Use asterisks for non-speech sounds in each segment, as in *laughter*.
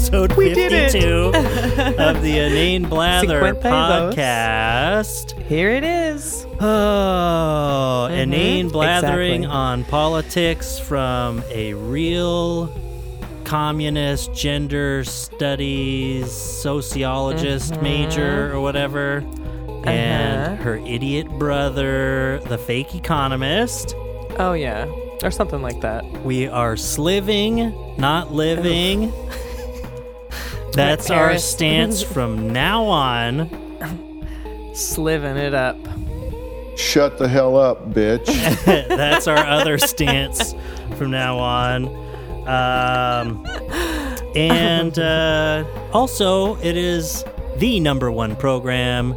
Episode We did it. 52 *laughs* of the Inane Blather Cinquenta y dos. podcast. Here it is. Oh, inane blathering exactly. on politics from a real communist gender studies sociologist major or whatever. And Uh-huh. her idiot brother, the fake economist. Oh yeah, or something like that. We are sliving, not living. That's our Paris. stance from now on. Sliving it up. Shut the hell up, bitch. *laughs* That's our other stance from now on. Um, and uh, also, it is the number one program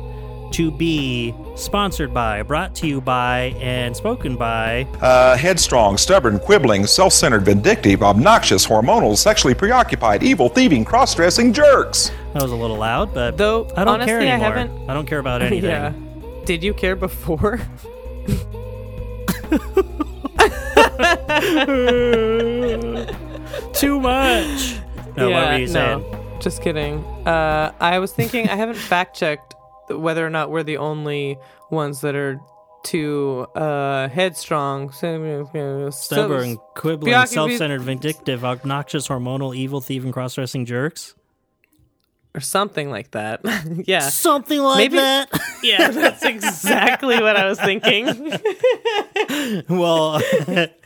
to be sponsored by, brought to you by, and spoken by. Uh, headstrong, stubborn, quibbling, self centered, vindictive, obnoxious, hormonal, sexually preoccupied, evil, thieving, cross dressing jerks. That was a little loud, but Though, I don't care honestly, I haven't- I don't care about *laughs* anything. Yeah. Did you care before? *laughs* *laughs* Too much. No, what were you saying? no, just kidding. Uh, I was thinking I haven't fact checked whether or not we're the only ones that are too uh, headstrong, so- Stubborn, quibbling, self-centered, vindictive, obnoxious, hormonal, evil, thieving, cross-dressing jerks. or something like that. *laughs* yeah, Something like Maybe- that. *laughs* yeah, that's exactly what I was thinking. *laughs* well,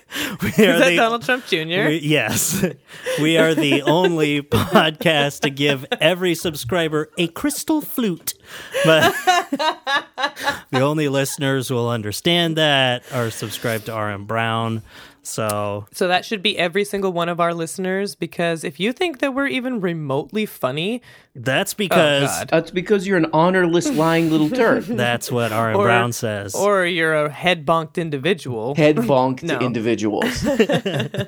*laughs* we are Is that the, Donald Trump Jr.? we- yes, *laughs* we are the only *laughs* podcast to give every subscriber a crystal flute. But the only listeners who will understand that are subscribed to RM Brown. So So that should be every single one of our listeners because if you think that we're even remotely funny, that's oh, because God. That's because you're an honorless, lying little turd. *laughs* that's what RM or, Brown says. or you're a head bonked individual, Head bonked *laughs* No. individuals. *laughs*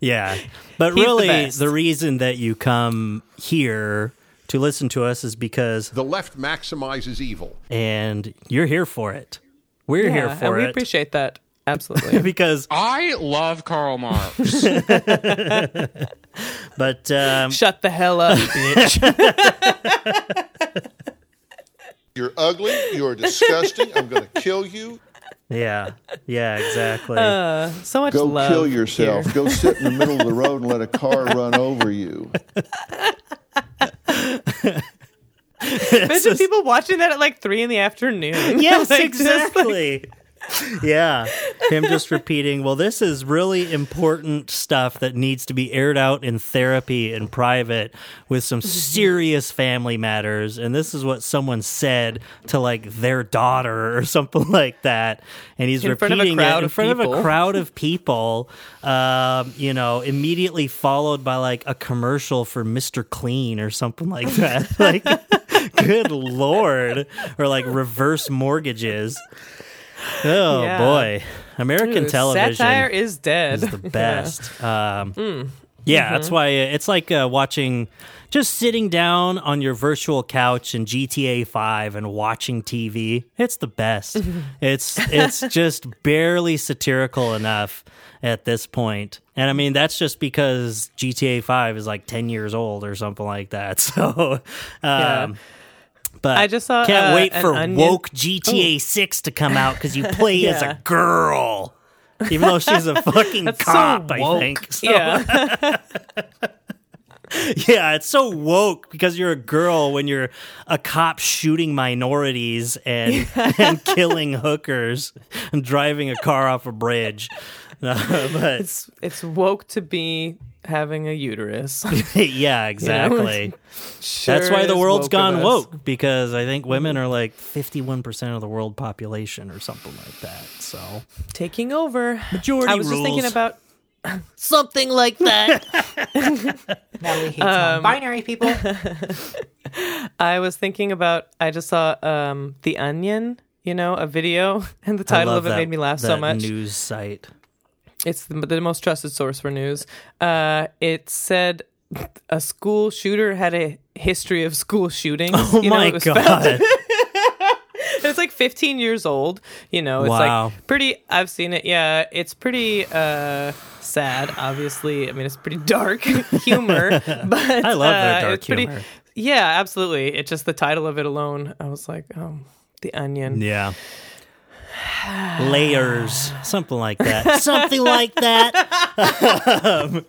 Yeah. But He's really, best. the, reason that you come here to listen to us is because, The left maximizes evil. and you're here for it. We're here for and we it. appreciate that absolutely. *laughs* because, I love Karl Marx. *laughs* but, um, Shut the hell up, *laughs* bitch. You're ugly. You're disgusting. I'm going to kill you. yeah, yeah, exactly. Uh, so much Go love. kill yourself. here. Go sit in the middle of the road and let a car run over you. Imagine people watching that at like three in the afternoon. yes, Like, just, like- exactly. Yeah, him just repeating, well, this is really important stuff that needs to be aired out in therapy in private with some serious family matters. And this is what someone said to like their daughter or *laughs* something like that. And he's In front of a repeating it in front of a crowd of people, um, you know, immediately followed by like a commercial for Mr. Clean or something like *laughs* that. *laughs* like, good lord. Or like reverse mortgages. *laughs* Oh Yeah. boy, American Dude, television Satire is dead. is the *laughs* best. Um, Mm. Yeah, Mm-hmm. that's why it's like uh, watching, just sitting down on your virtual couch in GTA Five and watching TV. It's the best. *laughs* it's it's just barely satirical enough at this point. And I mean, that's just because GTA Five is like ten years old or something like that. So, um, but I just saw, can't uh, wait for Onion- woke GTA Six to come out because you play as a girl. Even though she's a *laughs* fucking That's so cop, I think. So- Yeah. *laughs* yeah, it's so woke because you're a girl when you're a cop shooting minorities and *laughs* and killing hookers and driving a car off a bridge. *laughs* But it's it's woke to be having a uterus. *laughs* yeah, *laughs* exactly. Sure That's why the world's woke gone woke because I think women are like 51% of the world population or something like that. So, Taking over. Majority I was just thinking about something like that. Natalie hates non-binary people. I was thinking about I just saw um The Onion, you know, a video and the title of it made me laugh so much. News site. It's the, the most trusted source for news. Uh, it said a school shooter had a history of school shootings. Oh You know, my it was god. *laughs* it's like 15 years old. You know, it's Wow. like pretty. I've seen it. Yeah, it's pretty uh, sad. Obviously, I mean, it's pretty dark *laughs* humor. *laughs* But I love their uh, dark it's pretty, humor. Yeah, absolutely. It's just the title of it alone. I was like, oh, the onion. Yeah. *sighs* Layers, something like that. something like that. *laughs*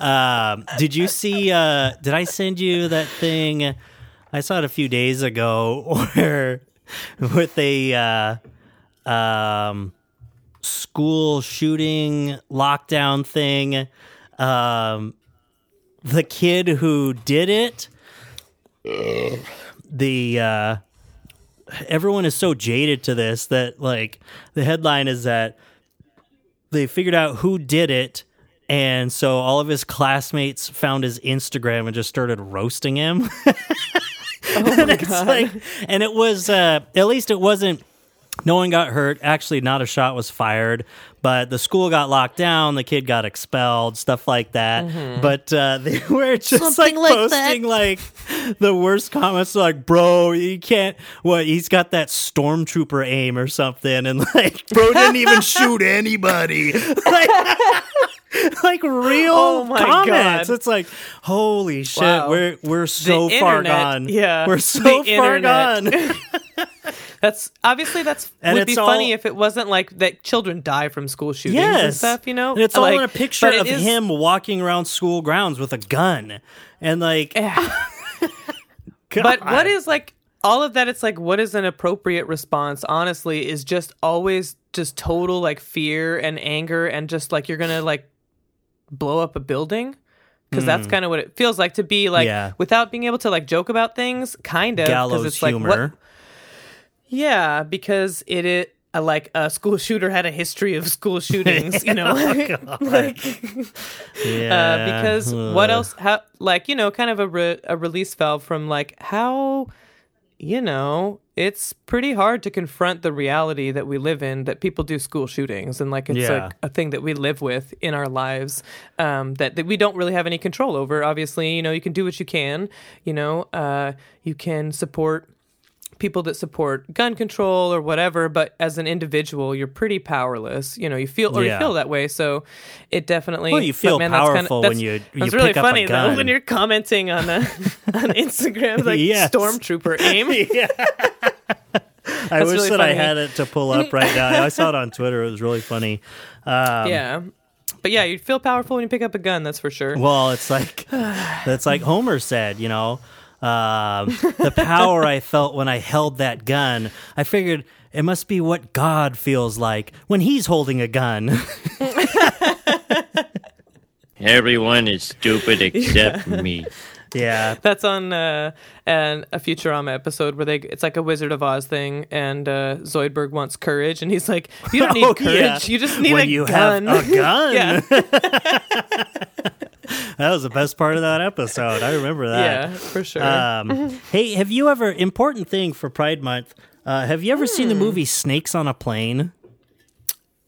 um, did you see? Uh, did I send you that thing? I saw it a few days ago, *laughs* where with a uh, um, school shooting lockdown thing. Um, the kid who did it, the uh, everyone is so jaded to this that like the headline is that they figured out who did it and so all of his classmates found his Instagram and just started roasting him. *laughs* and it's like and it was uh at least it wasn't no one got hurt. Actually, not a shot was fired, but the school got locked down. The kid got expelled, stuff like that. But uh, *laughs* they were just like, posting like the worst comments, like, "Bro, you can't." What? He's got that stormtrooper aim or something, and like, bro didn't even *laughs* shoot anybody. *laughs* Like, *laughs* like real Oh comments. God. It's like, holy shit, Wow. we're we're so The far internet, gone. yeah, we're so far internet. gone. *laughs* *laughs* That's obviously that's And would be it's funny if it wasn't like that children die from school shootings and stuff. You know, and it's all like, in a picture of is- him walking around school grounds with a gun, and like, But what is like all of that? It's like what is an appropriate response? Honestly, is just always just total like fear and anger and just like you're gonna like blow up a building. Because that's kind of what it feels like to be like Hmm. Yeah. without being able to like joke about things, kind of. gallows it's like, humor? what- Yeah, because it it uh, like a school shooter had a history of school *laughs* shootings, you know. *laughs* like *laughs* yeah, uh, because what else? How like you know, kind of a re- a release valve from like how you know it's pretty hard to confront the reality that we live in that people do school shootings and like it's Yeah. like a thing that we live with in our lives um, that, that we don't really have any control over obviously you know you can do what you can you know uh, you can support people that support gun control or whatever but as an individual you're pretty powerless you know you feel or Yeah. you feel that way so it definitely Well, you feel man, that's kinda- powerful when you- you that's really a funny though when you're commenting on uh, *laughs* on instagram like Yes. stormtrooper *laughs* aim *laughs* I wish really that I had it to pull up right now. I saw it on Twitter. It was really funny. Um, yeah but yeah you feel powerful when you pick up a gun that's for sure Well, it's like *sighs* that's like Homer said, you know, um, *laughs* the power I felt when I held that gun. I figured it must be what God feels like when He's holding a gun. *laughs* Everyone is stupid *laughs* except me. yeah, That's on uh, an, a Futurama episode where they it's like a Wizard of Oz thing, and uh, Zoidberg wants courage, and he's like, "You don't need Oh, courage. yeah. You just need when a you gun." have a gun. yeah, *laughs* That was the best part of that episode. I remember that. yeah, for sure. Um, *laughs* hey, have you ever important thing for Pride Month? Uh, have you ever seen the Hmm. movie Snakes on a Plane?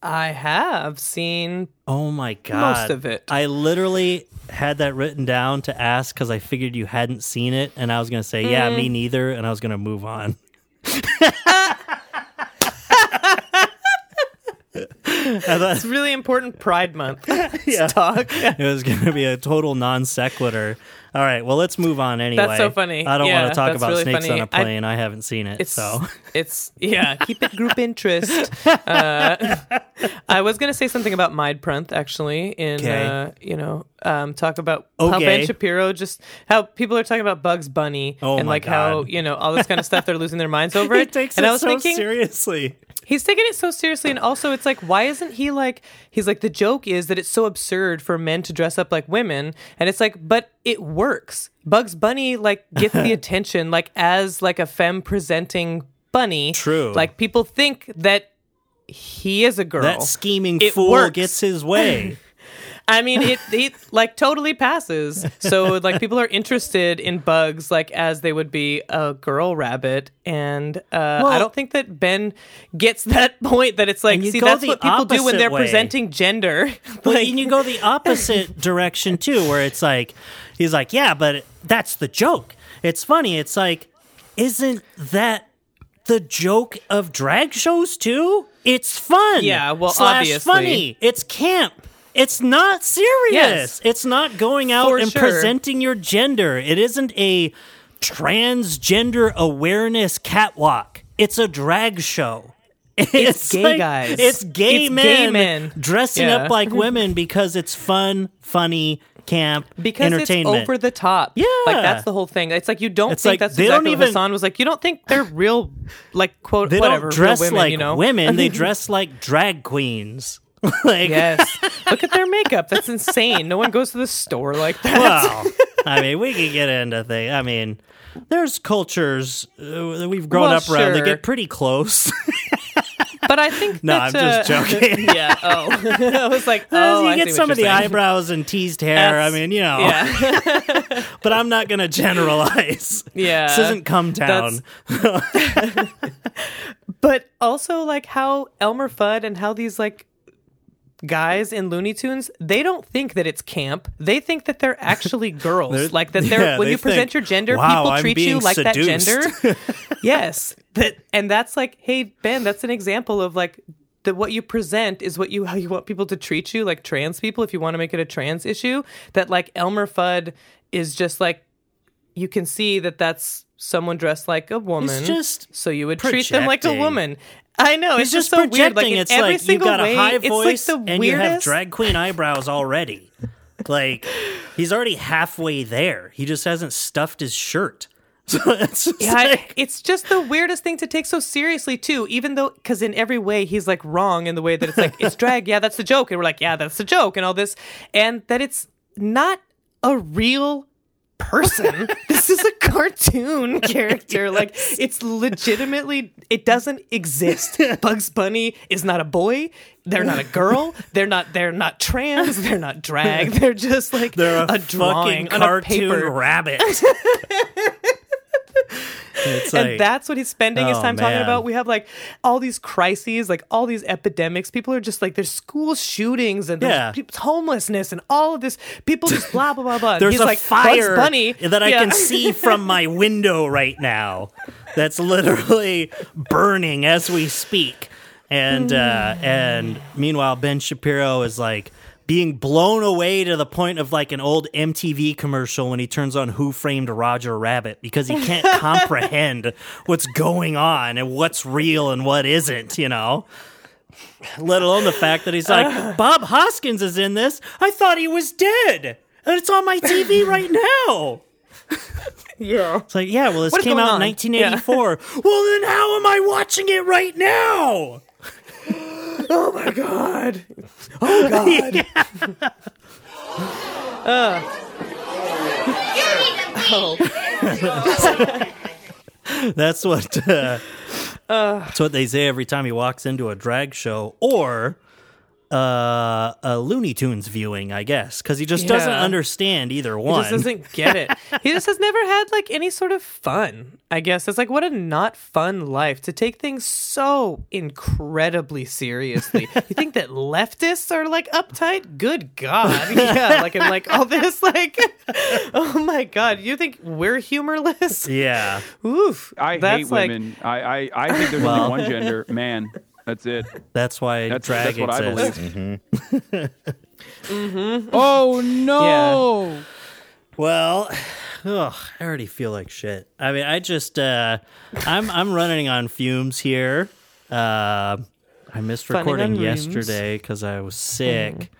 I have seen Oh my god, Most of it. I literally had that written down to ask because I figured you hadn't seen it, and I was gonna say, yeah, Hmm. me neither, and I was gonna move on. *laughs* it's really important Pride Month *laughs* Yeah. talk. It was gonna be a total non sequitur. All right, well, let's move on anyway. That's so funny. I don't Yeah, want to talk about really snakes funny. on a plane. I, haven't seen it, It's so it's yeah. Keep it group interest. *laughs* Uh, *laughs* I was gonna say something about Mindprunth actually. In Okay. uh, you know, um, talk about how Ben Shapiro just how people are talking about Bugs Bunny Oh and my like how you know all this kind of stuff. They're losing their minds over it. takes and I was so thinking seriously. He's taking it so seriously, and also it's like why isn't he like he's like the joke is that it's so absurd for men to dress up like women, and it's like but it works. Bugs Bunny like gets the *laughs* attention like as like a femme presenting bunny. True. Like people think that he is a girl. That scheming It fool works. gets his way. *laughs* I mean, it it like totally passes. So like people are interested in bugs like as they would be a girl rabbit, and uh, I don't think that Ben gets that *laughs* point. That it's like, see, that's what people do when they're way. presenting gender. *laughs* Well, like, and you go the opposite *laughs* direction too, where it's like he's like, yeah, but that's the joke. It's funny. It's like, isn't that the joke of drag shows too. It's fun. Yeah, well, slash obviously. funny. It's camp. It's not serious. Yes. It's not going out For and sure. presenting your gender. It isn't a transgender awareness catwalk. It's a drag show. It's, *laughs* gay guys. It's gay It's men, gay men. dressing Yeah. up like *laughs* women because it's fun, funny, camp, because entertainment. it's over the top. Yeah. like that's the whole thing. It's like you don't It's think like, that's they exactly don't even- Hassan was like. You don't think they're real, like quote they whatever don't dress women, like you know? women. They *laughs* dress like drag queens. *laughs* like, yes, *laughs* look at their makeup. That's insane. No one goes to the store like that. well, *laughs* I mean, we can get into things. I mean, there's cultures uh, that we've grown Well, up around that get pretty close. But I think No, that, I'm just uh, joking. yeah. Oh, I was like, oh, you I get some of the saying. eyebrows and teased hair. I mean, you know. Yeah, But I'm not going to generalize. yeah. This isn't come town. But also like how Elmer Fudd and how these like guys in Looney Tunes, they don't think that it's camp. They think that they're actually *laughs* girls. They're- like that they're yeah, when they you present your gender, "Wow, people I'm treat you like that gender. *laughs* *laughs* yes. That and that's like, hey Ben, that's an example of like that what you present is what you how you want people to treat you, like trans people, if you want to make it a trans issue. That like Elmer Fudd is just like you can see that that's someone dressed like a woman. just so you would treat them like a woman. I know He's it's just just, so weird. Like it's every like you've got way, a high voice like and you have drag queen eyebrows already. Like he's already halfway there. He just hasn't stuffed his shirt. *laughs* So it's just Yeah, I- it's just the weirdest thing to take so seriously too. Even though, because in every way he's like wrong in the way that it's like it's drag. Yeah, that's the joke, and we're like, yeah, that's the joke, and all this, and that it's not a real person. *laughs* this is a cartoon *laughs* character. Like it's legitimately it doesn't exist. *laughs* Bugs Bunny is not a boy. They're not a girl. They're not. They're not trans. They're not drag. They're just like they're a, drawing fucking on a cartoon paper. rabbit. It's and like, that's what he's spending his Oh, time talking about. We have like all these crises, like all these epidemics. People are just like there's school shootings and there's Yeah. peop- homelessness and all of this. People just blah blah blah blah. *laughs* There's he's a like fire Bunny that I Yeah. can see *laughs* from my window right now. That's literally burning as we speak. And uh, and meanwhile, Ben Shapiro is like being blown away to the point of like an old MTV commercial when he turns on Who Framed Roger Rabbit because he can't *laughs* comprehend what's going on and what's real and what isn't. You know. Let alone the fact that he's like, *laughs* uh. Bob Hoskins is in this. I thought he was dead. And it's on my TV *laughs* right now. yeah. It's like, yeah, well, this What came out on? in 1984. Well, then how am I watching it right now? Oh my god. Oh god. *laughs* Oh! *laughs* That's what uh, that's what they say every time he walks into a drag show or uh, a Looney Tunes viewing, I guess, because he just doesn't understand either one. He just doesn't get it. He just has never had like any sort of fun. I guess it's like what a not fun life to take things so incredibly seriously. you think that leftists are like uptight? Good God, *laughs* yeah, like and like all this, like, *laughs* oh my God, you think we're humorless? yeah, Oof, I that's hate like, women. I, I, I think there's Well. only one gender, man. That's it. that's why That's, drag that's what I exists. believe. Oh no! Well, ugh, I already feel like shit. I mean, I just uh, I'm I'm running on fumes here. Uh, I missed Funning recording yesterday because I was sick,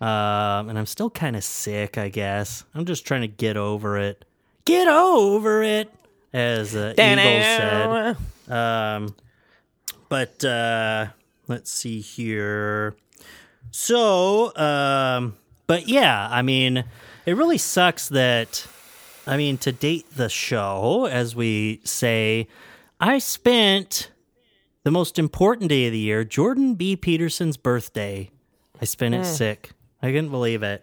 um, and I'm still kind of sick. I guess I'm just trying to get over it. Get over it, as uh, Eagle said. Um, but uh, let's see here. So, um, but yeah, I mean, it really sucks that, I mean, to date the show, as we say, I spent the most important day of the year, Jordan B. Peterson's birthday. I spent Mm. it sick. I couldn't believe it.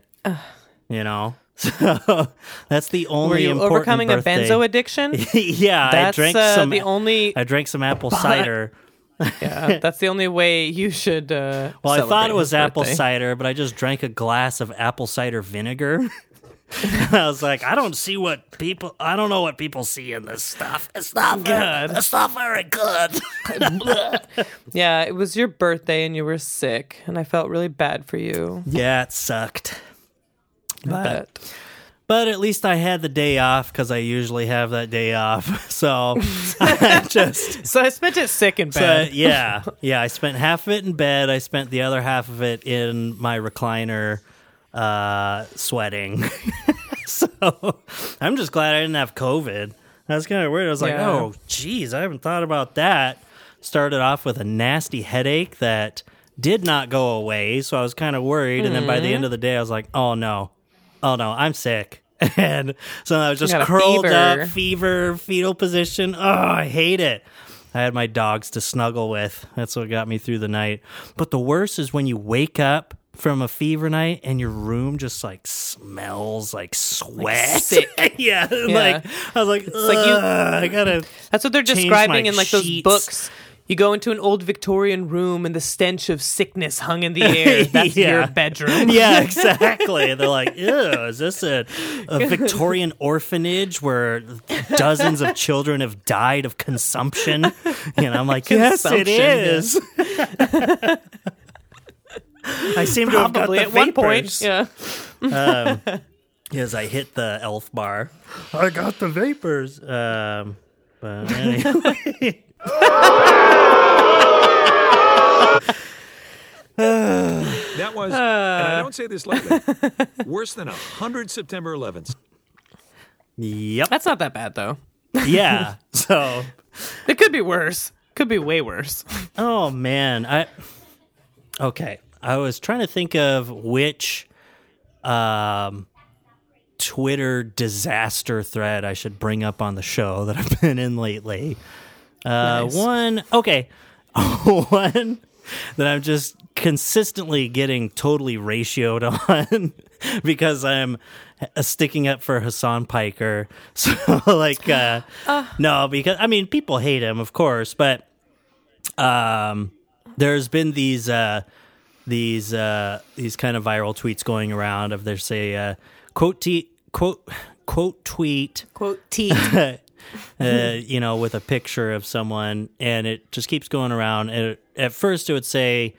You know? *laughs* So that's the only Were you important overcoming a benzo addiction? *laughs* yeah, That's I drank uh, some. the only. I drank some apple cider. Yeah, that's the only way you should. Uh, *laughs* Well, I thought it was apple cider, but I just drank a glass of apple cider vinegar. *laughs* I was like, I don't see what people. I don't know what people see in this stuff. It's not good. It's not very good. *laughs* Yeah, it was your birthday and you were sick, and I felt really bad for you. yeah, it sucked. But bet. But at least I had the day off because I usually have that day off. *laughs* So I *laughs* just So I spent it sick in So, bed. yeah, *laughs* yeah. I spent half of it in bed. I spent the other half of it in my recliner, uh, sweating. so I'm just glad I didn't have COVID. That's kind of weird. I was like, Yeah. oh, geez, I haven't thought about that. Started off with a nasty headache that did not go away, so I was kind of worried. And then by the Mm-hmm. end of the day, I was like, oh no, oh no, I'm sick. *laughs* And so I was just curled fever. up, fever, fetal position. Oh, I hate it. I had my dogs to snuggle with. That's what got me through the night. But the worst is when you wake up from a fever night and your room just like smells like sweat. sick. *laughs* yeah, Like I was like, like you- I gotta. That's what they're describing in like those books. You go into an old Victorian room and the stench of sickness hung in the air. *laughs* That's Yeah. your bedroom. Yeah, *laughs* exactly. They're like, ew, is this a, a *laughs* Victorian orphanage where dozens of children have died of consumption? And I'm like, yes, it Consumption. I seem to have got the at one point. vapors. Yeah. Um, as I hit the elf bar, I got the vapors. Um, but anyway. *laughs* That was, and I don't say this lightly, worse than a hundred September 11th. Yep. That's not that bad though. Yeah. *laughs* So It could be worse. Could be way worse. Oh man, I okay. I was trying to think of which um, Twitter disaster thread I should bring up on the show that I've been in lately. Uh, Nice. One, okay, *laughs* one that I'm just consistently getting totally ratioed *laughs* on because I'm uh, sticking up for Hassan Piker. *laughs* So, like, uh, no, because I mean, people hate him, of course, but um, there's been these uh, these uh, these kind of viral tweets going around of there's a uh, quote te- quote quote tweet Quote T. *laughs* uh, you know, with a picture of someone, and it just keeps going around. And at first, it would say,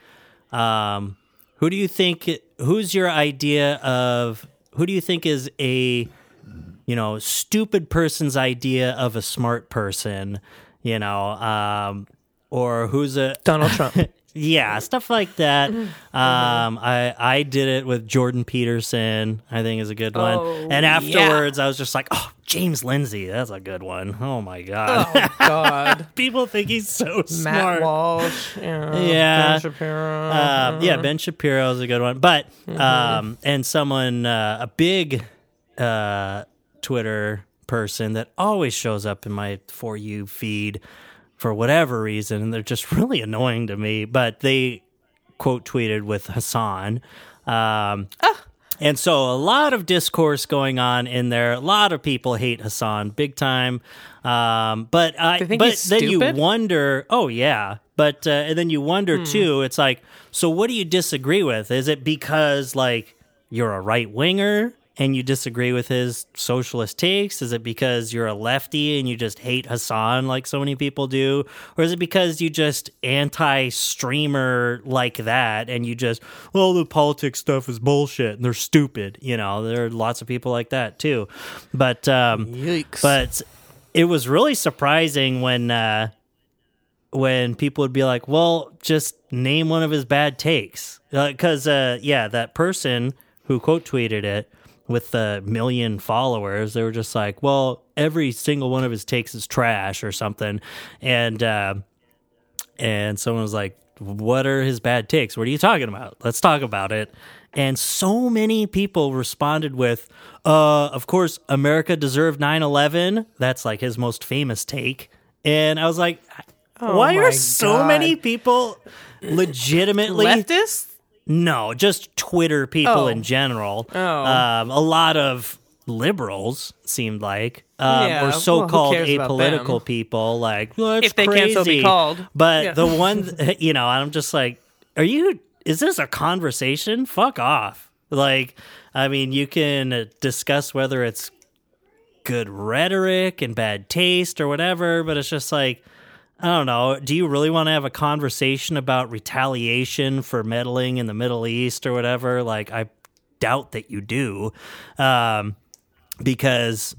um, "Who do you think? Who's your idea of? Who do you think is a, you know, stupid person's idea of a smart person? You know, um, or who's a Donald Trump. *laughs* yeah, stuff like that. Um, I I did it with Jordan Peterson. I think is a good one. Oh, and yeah. afterwards, I was just like, oh, James Lindsay, that's a good one. Oh my god, Oh God. *laughs* people think he's so Matt smart. Walsh. Yeah. Yeah. Ben Shapiro. Um, yeah, Ben Shapiro is a good one, but Mm-hmm. um, and someone uh, a big uh, Twitter person that always shows up in my for you feed for whatever reason, and they're just *laughs* really annoying to me. But they quote tweeted with Hassan. Um. And so a lot of discourse going on in there. A lot of people hate Hassan big time. Um, but I, think but then you wonder, oh yeah, but uh, and then you wonder Hmm. too. It's like, so what do you disagree with? Is it because like you're a right winger and you disagree with his socialist takes? Is it because you're a lefty and you just hate Hassan like so many people do? Or is it because you just anti streamer like that and you just, well, the politics stuff is bullshit and they're stupid? You know, there are lots of people like that too. But, um, Yikes. but it was really surprising when, uh, when people would be like, "Well, just name one of his bad takes," because uh, yeah, that person who quote tweeted it with the million followers, they were just like, "Well, every single one of his takes is trash" or something, and uh, and someone was like, "What are his bad takes? What are you talking about? Let's talk about it." And so many people responded with, uh, of course, America deserved 9 11. That's like his most famous take. And I was like, Oh why are so God. many people legitimately Leftists? No, just Twitter people Oh. in general. Oh. Um, a lot of liberals seemed like, um, Yeah, or so-called about apolitical people, like well, If they can so be called. But Yeah. the *laughs* one, *laughs* you know, I'm just like, are you? Is this a conversation? Fuck off. Like, I mean, you can uh, discuss whether it's good rhetoric and bad taste or whatever, but it's just like, I don't know. Do you really want to have a conversation about retaliation for meddling in the Middle East or whatever? Like, I doubt that you do, um, because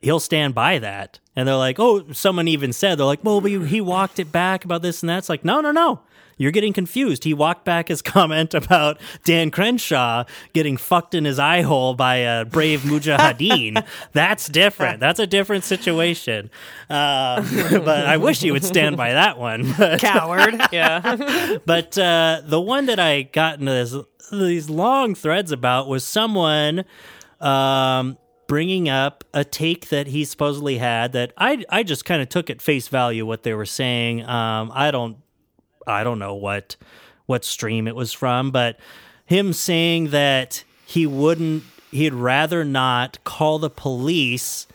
he'll stand by that. And they're like, oh, someone even said, they're like, well, he walked it back about this and that. It's like, no, no, no. You're getting confused. He walked back his *laughs* comment about Dan Crenshaw getting fucked in his eye hole by a brave mujahideen. *laughs* That's different. That's a different situation. Uh, *laughs* but I wish you would stand by that one. But, Coward. yeah. but uh, the one that I got into this, these long threads about was someone um, bringing up a take that he supposedly had that I I just kind of took at face value what they were saying. Um, I don't I don't know what what stream it was from, but him saying that he wouldn't he'd rather not call the police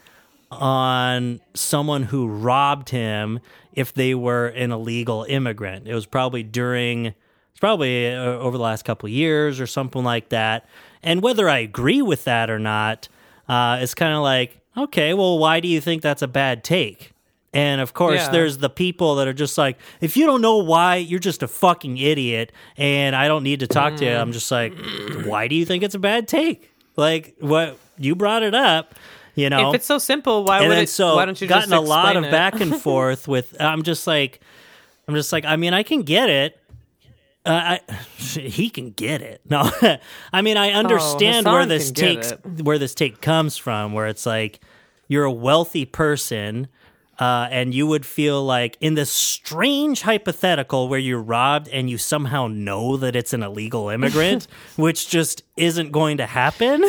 on someone who robbed him if they were an illegal immigrant. It was probably during it's probably uh, over the last couple of years or something like that. And whether I agree with that or not, uh, it's kind of like, okay, well, why do you think that's a bad take? And of course, Yeah. there's the people that are just like, if you don't know why, you're just a fucking idiot, and I don't need to talk to you. I'm just like, why do you think it's a bad take? Like, what you brought it up, you know? If it's so simple, why and would it? so why don't you gotten a lot of it? back and *laughs* forth with. I'm just like, I'm just like, I mean, I can get it. Uh, I, *laughs* he can get it. No, *laughs* I mean, I understand where this takes it. where this take comes from. Where it's like you're a wealthy person. Uh, and you would feel like in this strange hypothetical where you're robbed and you somehow know that it's an illegal immigrant, *laughs* which just isn't going to happen. *laughs*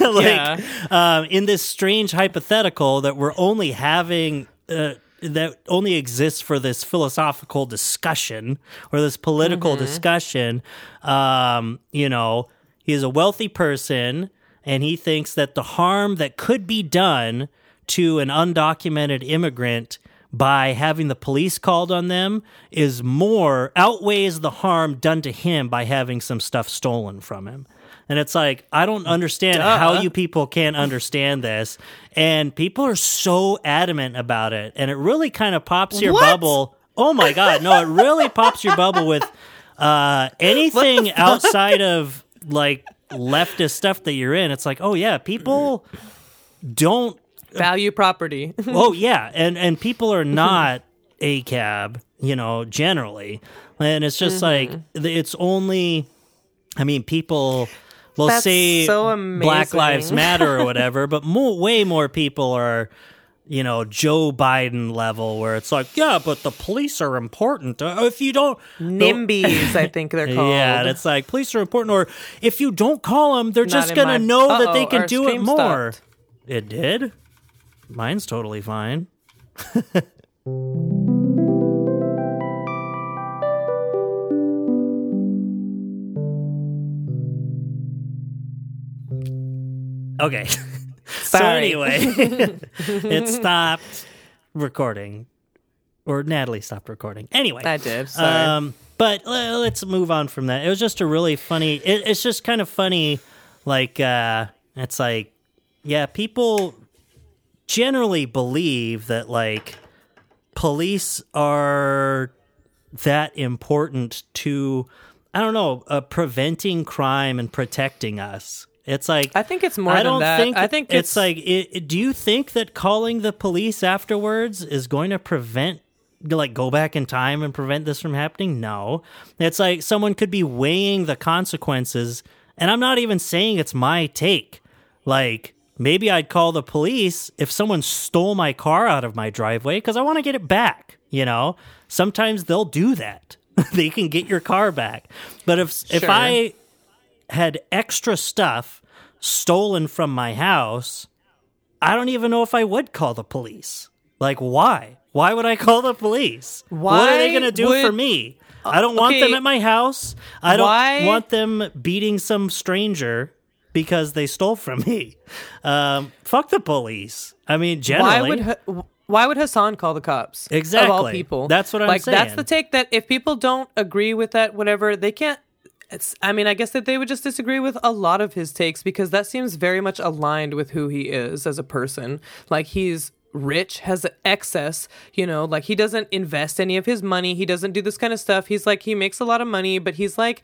like Yeah. um, in this strange hypothetical that we're only having uh, that only exists for this philosophical discussion or this political discussion um, you know he's a wealthy person and he thinks that the harm that could be done to an undocumented immigrant by having the police called on them is more outweighs the harm done to him by having some stuff stolen from him. And it's like, I don't understand how you people can't understand this. And people are so adamant about it. And it really kind of pops your What? bubble. Oh my God. No, it really pops your bubble with uh, anything outside of like leftist stuff that you're in. It's like, oh yeah, people don't *laughs* value property. *laughs* oh yeah, and and people are not *laughs* a cab, you know, generally, and it's just like it's only. I mean, people will That's say so Black Lives. Matter or whatever, but more, way more people are. You know, Joe Biden level, where it's like, yeah, but the police are important. Uh, if you don't, NIMBYs, I think they're called. yeah, and it's like police are important, or if you don't call them, they're Not just gonna my- know that they can do it more. stopped. It did. Mine's totally fine. *laughs* okay. so anyway, *laughs* it stopped recording, or Natalie stopped recording. Anyway, I did. Sorry. um, but uh, let's move on from that. It was just a really funny. It, it's just kind of funny. Like uh, it's like, yeah, people generally believe that like police are that important to I don't know uh, preventing crime and protecting us. It's like I think it's more I than don't that. think I think it's, it's- like. It, it- do you think that calling the police afterwards is going to prevent, like, go back in time and prevent this from happening? No. It's like someone could be weighing the consequences, and I'm not even saying it's my take. Like, maybe I'd call the police if someone stole my car out of my driveway because I want to get it back. You know, sometimes they'll do that. *laughs* they can get your car back. But if if I had extra stuff stolen from my house, I don't even know if I would call the police. Like, why? Why would I *laughs* call the police? what are they going to do would- for me? Uh, I don't want them at my house. I don't Why- want them beating some stranger because they stole from me. Um, fuck the police. I mean, generally. Why would Ha- why would Hassan call the cops? Of all people. That's what I'm like, That's the take that if people don't agree with that, whatever, they can't it's I mean, I guess that they would just disagree with a lot of his takes because that seems very much aligned with who he is as a person. Like he's rich, has excess, you know, like he doesn't invest any of his money, he doesn't do this kind of stuff. He's like he makes a lot of money, but he's like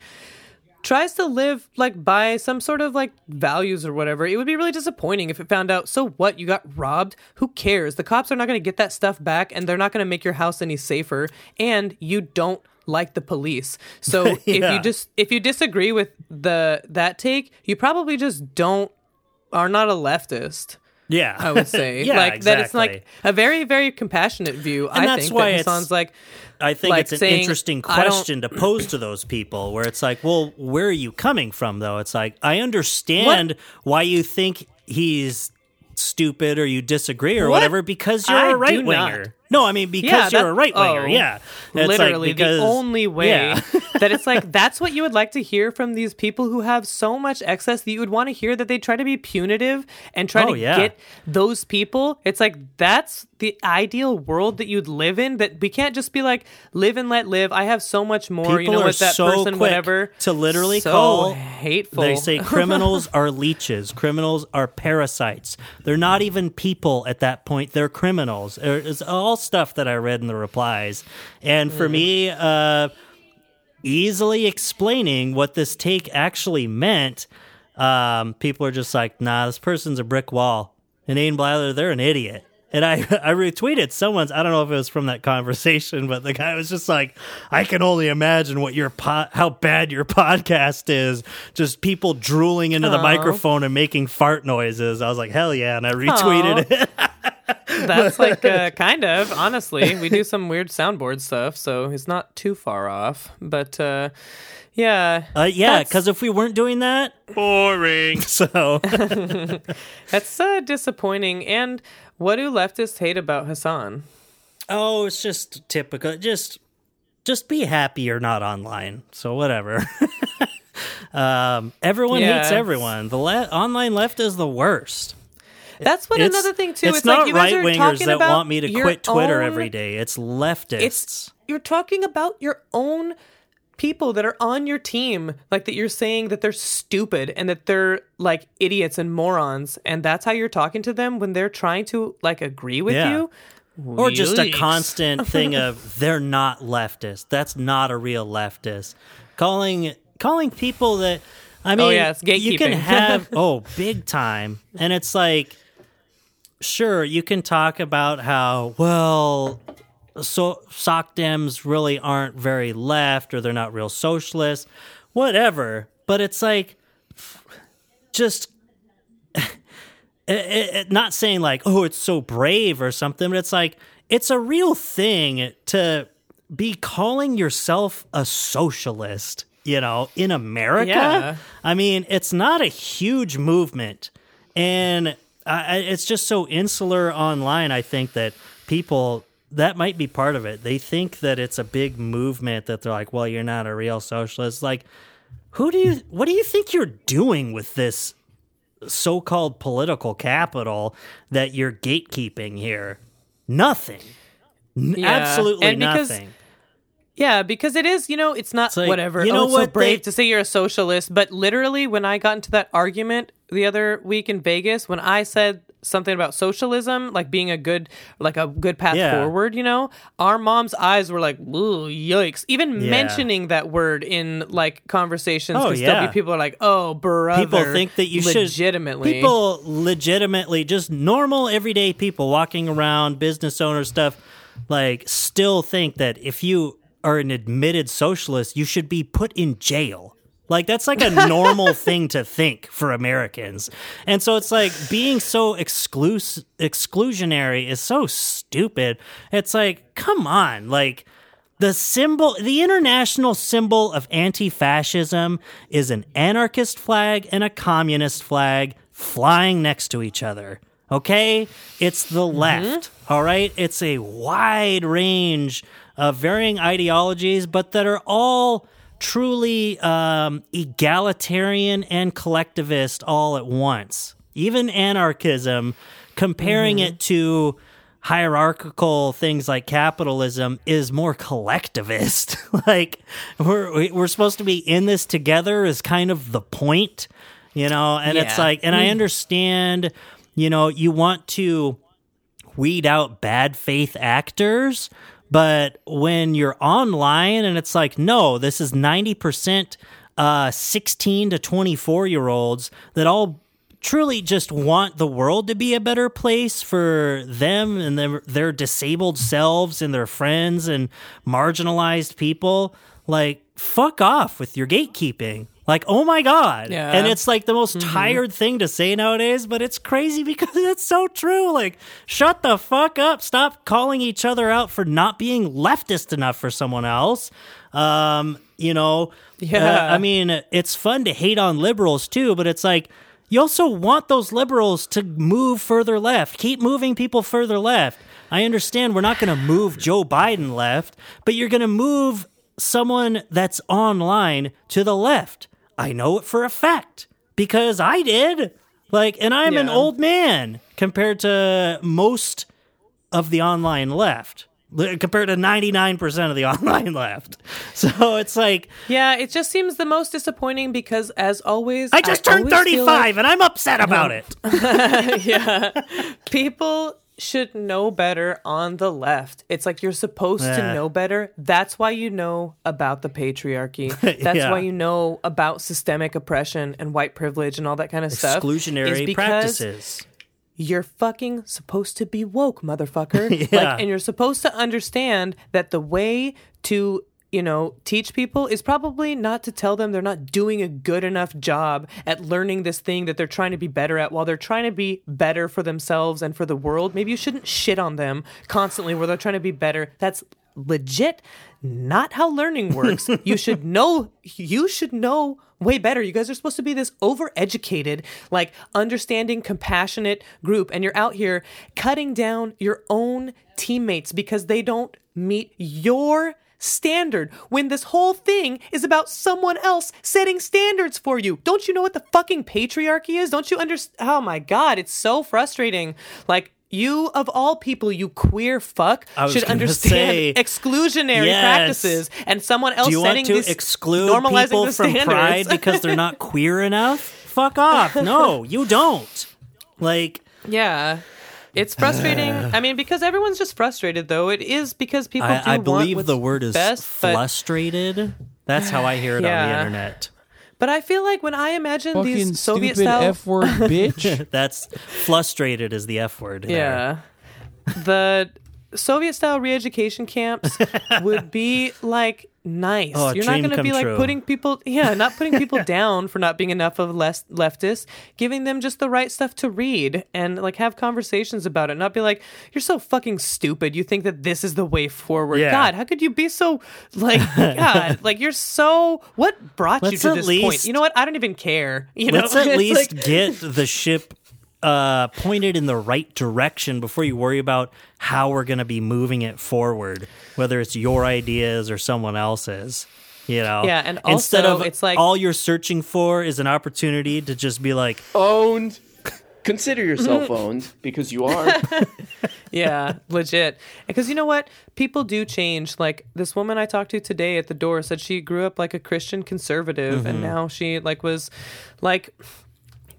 tries to live like by some sort of like values or whatever. It would be really disappointing if it found out, so what, you got robbed? Who cares? The cops are not going to get that stuff back and they're not going to make your house any safer and you don't like the police. So *laughs* if you just if you disagree with the that take, you probably just don't are not a leftist. Yeah. I would say *laughs* Yeah, like that it's like a very very compassionate view. And I that's think why that Hassan's like I think like it's an saying, interesting question to pose to those people where it's like, well, where are you coming from though? It's like I understand why you think he's stupid or you disagree or What? whatever because you're I a right winger. No, I mean because Yeah, you're a right winger. oh, yeah. It's like literally because- the only *laughs* way Yeah. that it's like that's what you would like to hear from these people who have so much excess that you would want to hear that they try to be punitive and try Oh, to yeah. get those people it's like that's the ideal world that you'd live in that we can't just be like live and let live i have so much more you know are what that so person quick whatever to literally so call hateful They say *laughs* criminals are leeches. Criminals are parasites. They're not even people at that point. They're criminals. It's all stuff that I read in the replies. And for Mm. me, uh, easily explaining what this take actually meant, um, people are just like, nah, this person's a brick wall. And Inane Blather, they're an idiot. And I, *laughs* I retweeted someone's, I don't know if it was from that conversation, but the guy was just like, I can only imagine what your po- how bad your podcast is. Just people drooling into the microphone and making fart noises. I was like, hell yeah. And I retweeted it. *laughs* that's like uh, *laughs* kind of honestly we do some weird soundboard stuff so it's not too far off but uh yeah Uh, yeah, because if we weren't doing that, boring. *laughs* So *laughs* That's uh, disappointing. And what do leftists hate about Hassan? Oh, it's just typical. Just just be happy you're not online. So whatever. *laughs* um, everyone Yeah, hates it's- everyone. The le- online left is the worst. That's what It's- another thing too. It's, It's, not like you right are wingers talking that about want me to quit Twitter own- every day. It's leftists. It's you're talking about your own people that are on your team, like that. You're saying that they're stupid and that they're like idiots and morons, and that's how you're talking to them when they're trying to like agree with Yeah. you. or just a constant *laughs* thing of they're not leftist. That's not a real leftist. Calling calling people that I oh, mean, Oh, yeah, it's you can have *laughs* oh big time, and it's like sure you can talk about how well so sock dems really aren't very left or they're not real socialists, whatever. But it's like just *laughs* it, it- not saying like oh it's so brave or something but it's like it's a real thing to be calling yourself a socialist you know in america Yeah. i mean it's not a huge movement and I- it's just so insular online i think that people that might be part of it. They think that it's a big movement that they're like well you're not a real socialist. Like who do you what do you think you're doing with this so-called political capital that you're gatekeeping here? Nothing. Yeah. absolutely And nothing Yeah, because it is, you know, it's not like, whatever. you oh, know it's so what, brave they- to say you're a socialist, but literally, when I got into that argument the other week in Vegas, when I said something about socialism, like being a good, like a good path Yeah. forward, you know, our mom's eyes were like, "Ooh, yikes!" Even Yeah. mentioning that word in like conversations, Oh, yeah. people are like, "Oh, brother." people think that you should legitimately. people legitimately just normal everyday people walking around business owner stuff like still think that if you are an admitted socialist you should be put in jail like that's like a normal *laughs* thing to think for Americans. And so it's like being so exclus- exclusionary is so stupid. It's like come on, like the symbol, the international symbol of anti fascism is an anarchist flag and a communist flag flying next to each other. Okay? It's the left. Mm-hmm. All right? It's a wide range of varying ideologies, but that are all truly um, egalitarian and collectivist all at once. Even anarchism, comparing it to hierarchical things like capitalism is more collectivist. *laughs* like we're we're supposed to be in this together is kind of the point, you know. And it's like, and I Mm. understand, you know, you want to weed out bad faith actors. But when you're online and it's like, no, this is 90% uh, 16 to 24 year olds that all truly just want the world to be a better place for them and their, their disabled selves and their friends and marginalized people, like, fuck off with your gatekeeping. Like, oh my God. Yeah. And it's like the most Mhm. tired thing to say nowadays, but it's crazy because *laughs* it's so true. Like, shut the fuck up. Stop calling each other out for not being leftist enough for someone else. Um, you know, Yeah. uh, I mean, it's fun to hate on liberals too, but it's like, you also want those liberals to move further left. Keep moving people further left. I understand we're not going to move Joe Biden left, but you're going to move someone that's online to the left. I know it for a fact because I did. Like, and I'm an old man compared to most of the online left, compared to 99% of the *laughs* online left. So it's like, Yeah, it just seems the most disappointing because, as always, I just turned 35 like- and I'm upset about it. *laughs* yeah, people should know better on the left. It's like you're supposed to know better. That's why you know about the patriarchy. *laughs* That's Yeah. why you know about systemic oppression and white privilege and all that kind of stuff. Exclusionary practices. you're fucking supposed to be woke, motherfucker. *laughs* Yeah. Like, and you're supposed to understand that the way to, you know, teach people is probably not to tell them they're not doing a good enough job at learning this thing that they're trying to be better at while they're trying to be better for themselves and for the world. Maybe you shouldn't shit on them constantly where they're trying to be better. That's legit not how learning *laughs* works. you should know you should know way better. You guys are supposed to be this overeducated, like understanding, compassionate group and you're out here cutting down your own teammates because they don't meet your standard when this whole thing is about someone else setting standards for you. Don't you know what the fucking patriarchy is? Don't you understand? Oh my god, it's so frustrating. Like you of all people, you queer fuck, should understand say- exclusionary Yes. practices and someone else Do you want to these exclude normalizing people from standards. pride because they're not queer enough? Fuck off. *laughs* No, you don't. Like, Yeah. It's frustrating. I mean, because everyone's just frustrated, though. It is because people do I, I want believe what's the word is best, but, frustrated. That's how I hear it on the internet. but I feel like when I imagine Fucking these Soviet stupid style, F word, *laughs* bitch. *laughs* That's frustrated is the F word. there. yeah, the Soviet style re-education camps would be like nice. Oh, You're not going to be like true. putting people, yeah, not putting people *laughs* down for not being enough of less leftists, giving them just the right stuff to read and like have conversations about it. Not be like, you're so fucking stupid. You think that this is the way forward. Yeah. God, how could you be so like *laughs* God? like you're so. What brought Let's you to this least- point? You know what? I don't even care. You know, Let's *laughs* at It's least like- get the ship uh, pointed in the right direction before you worry about how we're going to be moving it forward, whether it's your ideas or someone else's. You know, Yeah, and instead of it's like- all you're searching for is an opportunity to just be like, Owned. Consider yourself owned because you are. *laughs* yeah, legit. Because you know what? People do change. Like this woman I talked to today at the door said she grew up like a Christian conservative and Mhm. now she like was like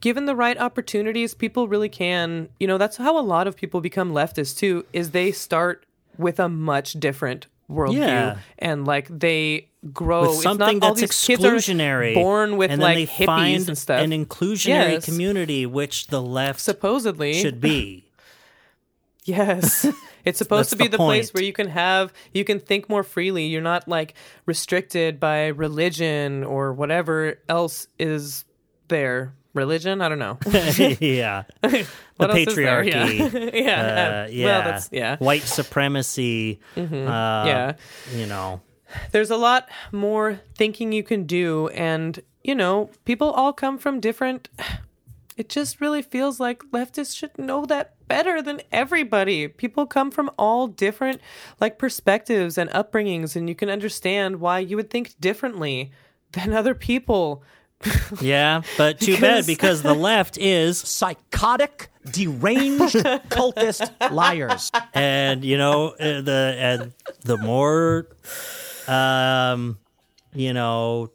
given the right opportunities, people really can, you know, that's how a lot of people become leftists too, is they start with a much different worldview Yeah. and like they grow with It's something not all that's these kids are exclusionary, born with and like hippies find and stuff. an inclusionary Yes. community, which the left supposedly should be. Yes. *laughs* It's supposed to be the the, place where you can have you can think more freely. You're not like restricted by religion or whatever else is there. Religion? I don't know. *laughs* *laughs* yeah. the What else is there? patriarchy. Yeah. *laughs* Yeah. Uh, Well, yeah. that's- yeah. White supremacy. Mhm. Uh, Yeah. You know. There's a lot more thinking you can do and you know, people all come from different it just really feels like leftists should know that better than everybody. People come from all different like perspectives and upbringings and you can understand why you would think differently than other people. *laughs* Yeah, but too bad Because- the left is psychotic, deranged *laughs* cultist liars. and you know uh, the and the more um you know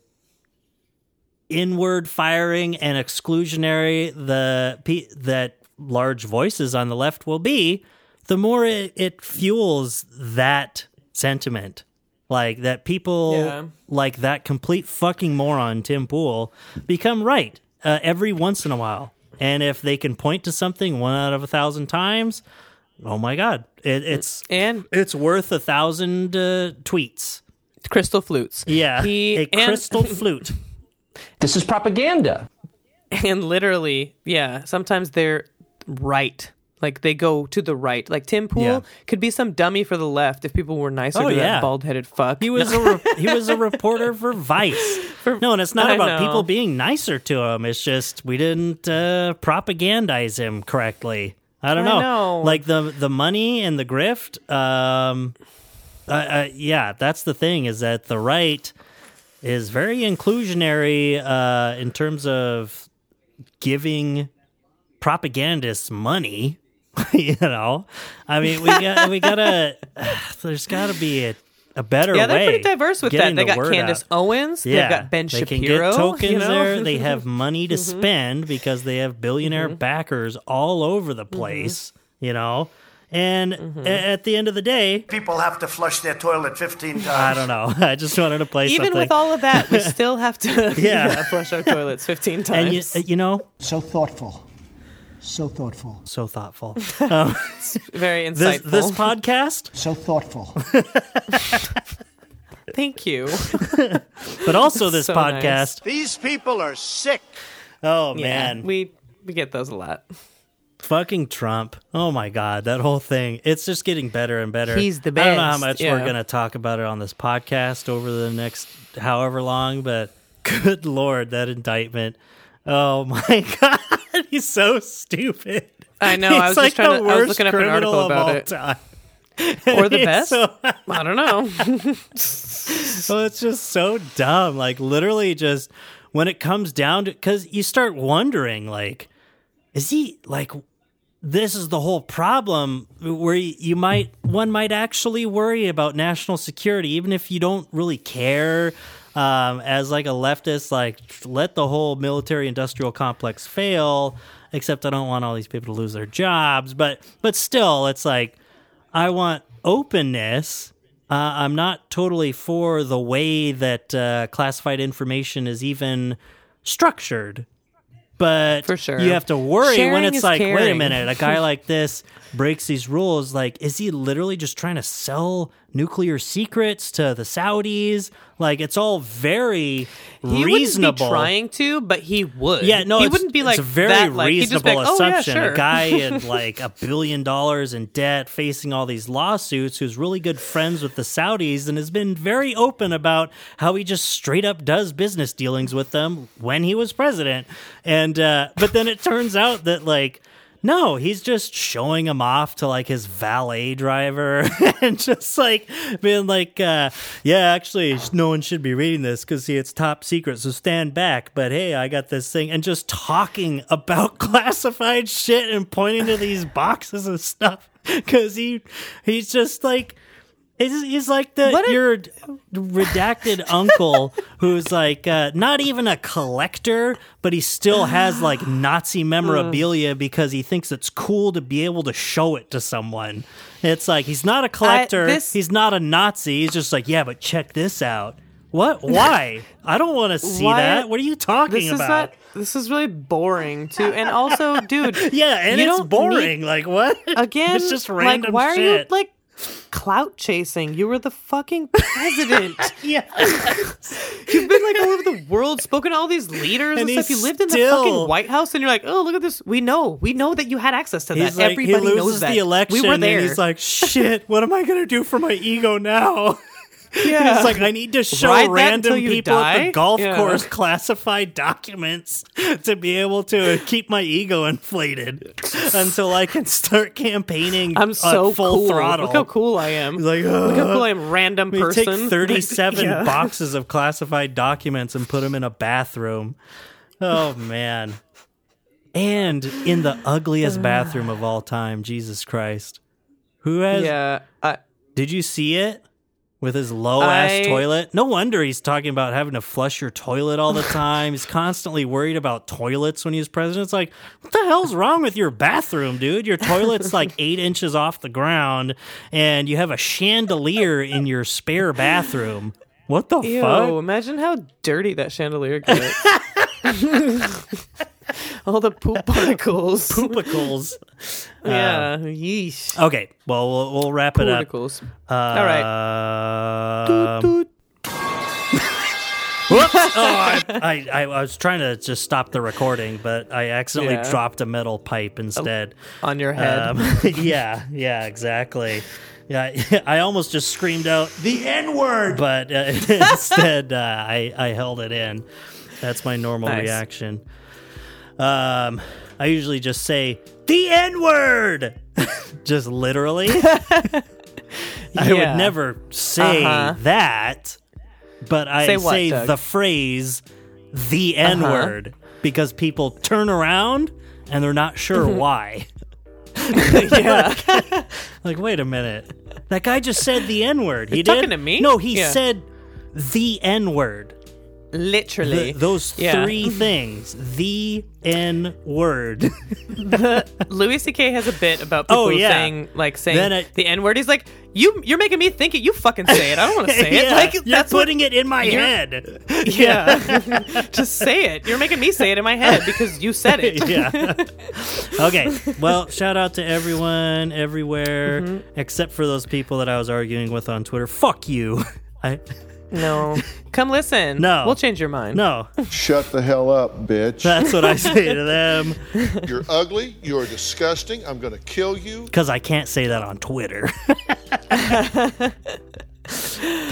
inward firing and exclusionary the pe- that large voices on the left will be the more it, it fuels that sentiment like that people Yeah. like that complete fucking moron tim pool become right uh, every once in a while and if they can point to something one out of a thousand times oh my god it, it's and it's worth a thousand uh, tweets crystal flutes. yeah He- a and- crystal *laughs* flute This is propaganda. and literally, yeah, sometimes they're right. Like they go to the right. Like Tim Pool Yeah. could be some dummy for the left if people were nicer Oh, to yeah. that bald-headed fuck. He was a re- he was a reporter for Vice. *laughs* No, and it's not I about know. people being nicer to him. It's just we didn't uh, propagandize him correctly. I don't I know. know. Like the the money and the grift. Um, uh, uh, yeah, that's the thing. Is that the right is very inclusionary uh, in terms of giving propagandists money. *laughs* you know, I mean, we got we gotta. *sighs* there's got to be a, a better yeah, they're way. pretty diverse with that. They the got Candace out. Owens. Yeah, They've got Ben they Shapiro. can get tokens you know? there. They *laughs* have money to Mhm. spend because they have billionaire Mm-hmm. backers all over the place. You know, and Mm-hmm. at the end of the day, People have to flush their toilet 15 *laughs* times. I don't know. I just wanted to play Even something. with all of that, we still have to Yeah. yeah, flush our toilets 15 times. and you, you know, So thoughtful. So thoughtful. so thoughtful. *laughs* Um, Very this insightful. this podcast, So thoughtful. *laughs* Thank you. *laughs* but also this So nice. podcast. These people are sick. Oh Yeah, man, we we get those a lot. fucking Trump. Oh my god, that whole thing. It's just getting better and better. He's the best. I don't know how much yeah. we're going to talk about it on this podcast over the next however long, but good lord, that indictment. Oh my *laughs* god, he's so stupid. I know. He's I was like just trying to. I was looking up an article about it. time. Or the *laughs* best? so- I don't know. *laughs* well, it's just so dumb. Like literally, just when it comes down to, because you start wondering, like, is he like? This is the whole problem where you you might one might actually worry about national security, even if you don't really care. Um, as like a leftist, like let the whole military industrial complex fail. Except I don't want all these people to lose their jobs, but but still, it's like I want openness. Uh, I'm not totally for the way that uh, classified information is even structured. But For sure. you have to worry when it's like, wait a minute, a guy like this *laughs* breaks these rules. Like, is he literally just trying to sell nuclear secrets to the Saudis? Like, it's all very He reasonable. wouldn't be trying to, but he would. Yeah, no, he wouldn't be like it's a very that. Like, he'd just be reasonable like, oh, yeah, assumption. sure. A guy in *laughs* like a billion dollars in debt, facing all these lawsuits, who's really good friends with the Saudis, and has been very open about how he just straight up does business dealings with them when he was president. And uh, but then it turns out that like. No, he's just showing him off to like his valet driver *laughs* and just like being like, uh, yeah, actually, no one should be reading this because see, it's top secret. So stand back. But hey, I got this thing. And just talking about *laughs* classified shit and pointing to these boxes and stuff because he, he's just like, He's, he's like the What a- your redacted *laughs* uncle who's like uh, not even a collector, but he still has like *sighs* Nazi memorabilia because he thinks it's cool to be able to show it to someone. It's like he's not a collector, this- he's not a Nazi. He's just like, yeah, but check this out. What? Why? *laughs* I don't want to see Why- that. What are you talking This is about? not. This is really boring too. And also, dude. *laughs* yeah, and it's boring. need- like what? again. it's just like, random why are you like clout chasing? You were the fucking president. *laughs* yeah. *laughs* You've been like all over the world, spoken to all these leaders and, And stuff. You lived in the fucking White House, and you're like, oh, look at this. We know, we know that you had access to that. He's like, Everybody knows that. the election, we were there. and he's like, "Shit, what am I gonna do for my ego now?" *laughs* *laughs* yeah. It's like I need to show Ride random people at the golf Yeah. course classified documents *laughs* to be able to keep my ego inflated until I can start campaigning. I'm so at full cool. throttle. Look how cool I am. He's like, Look how uh, cool I am, random person. take *laughs* 37 Yeah. boxes of classified documents and put them in a bathroom. Oh man. and in the ugliest *sighs* bathroom of all time. Jesus Christ. Who has yeah, I, Did you see it? With his low ass I- toilet? No wonder he's talking about having to flush your toilet all the *laughs* time. he's constantly worried about toilets when he's president. It's like, what the hell's wrong with your bathroom, dude? Your toilet's like *laughs* eight inches off the ground, and you have a chandelier in your spare bathroom. What the Ew, fuck? imagine how dirty that chandelier gets. *laughs* All the poop particles. Poopicles. Yeah. Yeesh. Okay, well, we'll, we'll wrap it up. Particles. Uh, All right. Um, *laughs* Whoops! Oh, I, I, I was trying to just stop the recording, but I accidentally Yeah. dropped a metal pipe instead. On your head. Um, *laughs* yeah, yeah, exactly. Yeah, *laughs* I almost just screamed out the N word, but uh, instead uh, I I held it in. That's my normal Nice. reaction. Um, I usually just say the N word, *laughs* just literally. *laughs* I would never say Uh-huh. that, but I Say what, say the phrase the N word because people turn around and they're not sure why. *laughs* yeah. Like, wait a minute. That guy just said the N word. He did? talking to me? No, he Yeah. said the N word. Literally. those Yeah. three things. The N word. *laughs* Louis C.K. has a bit about people Oh, yeah. saying like saying it- the N word. He's like, you you're making me think it. You fucking say it. I don't want to say *laughs* it. Like you're that's what- putting it in my head. *laughs* Yeah. Just say it. You're making me say it in my head because you said it. yeah. okay. Well, shout out to everyone everywhere Mm-hmm. except for those people that I was arguing with on Twitter. Fuck you. I No. Come listen. No. We'll change your mind. no. Shut the hell up, bitch. That's what I say to them *laughs* You're ugly. You're disgusting. I'm going to kill you. because I can't say that on Twitter. *laughs*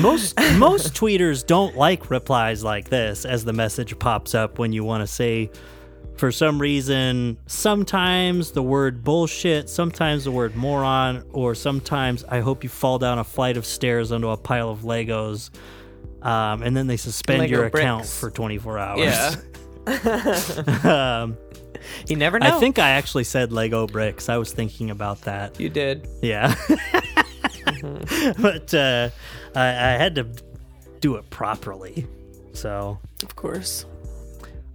most most tweeters don't like replies like this as the message pops up when you want to say for some reason sometimes the word bullshit sometimes the word moron or sometimes i hope you fall down a flight of stairs onto a pile of legos um, and then they suspend Lego your account bricks. for 24 hours Yeah. um, *laughs* *laughs* You never know. i think i actually said lego bricks i was thinking about that you did. yeah. *laughs* but uh, I, I had to do it properly. So, Of course.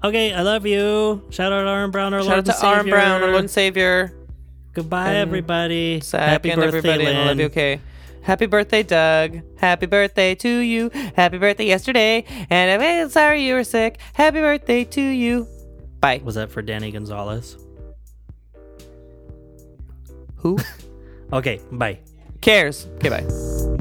okay, I love you. Shout out to Aaron Brown, our Shout Lord out to and Arm Savior. Brown, our Lord and Savior. Goodbye, and everybody. Happy and birthday, everybody. Lynn. love you. Okay. Happy birthday, Doug. Happy birthday to you. Happy birthday yesterday. And I'm sorry you were sick. Happy birthday to you. Bye. Was that for Danny Gonzalez? Who *laughs* Okay, bye. cares? Okay, bye.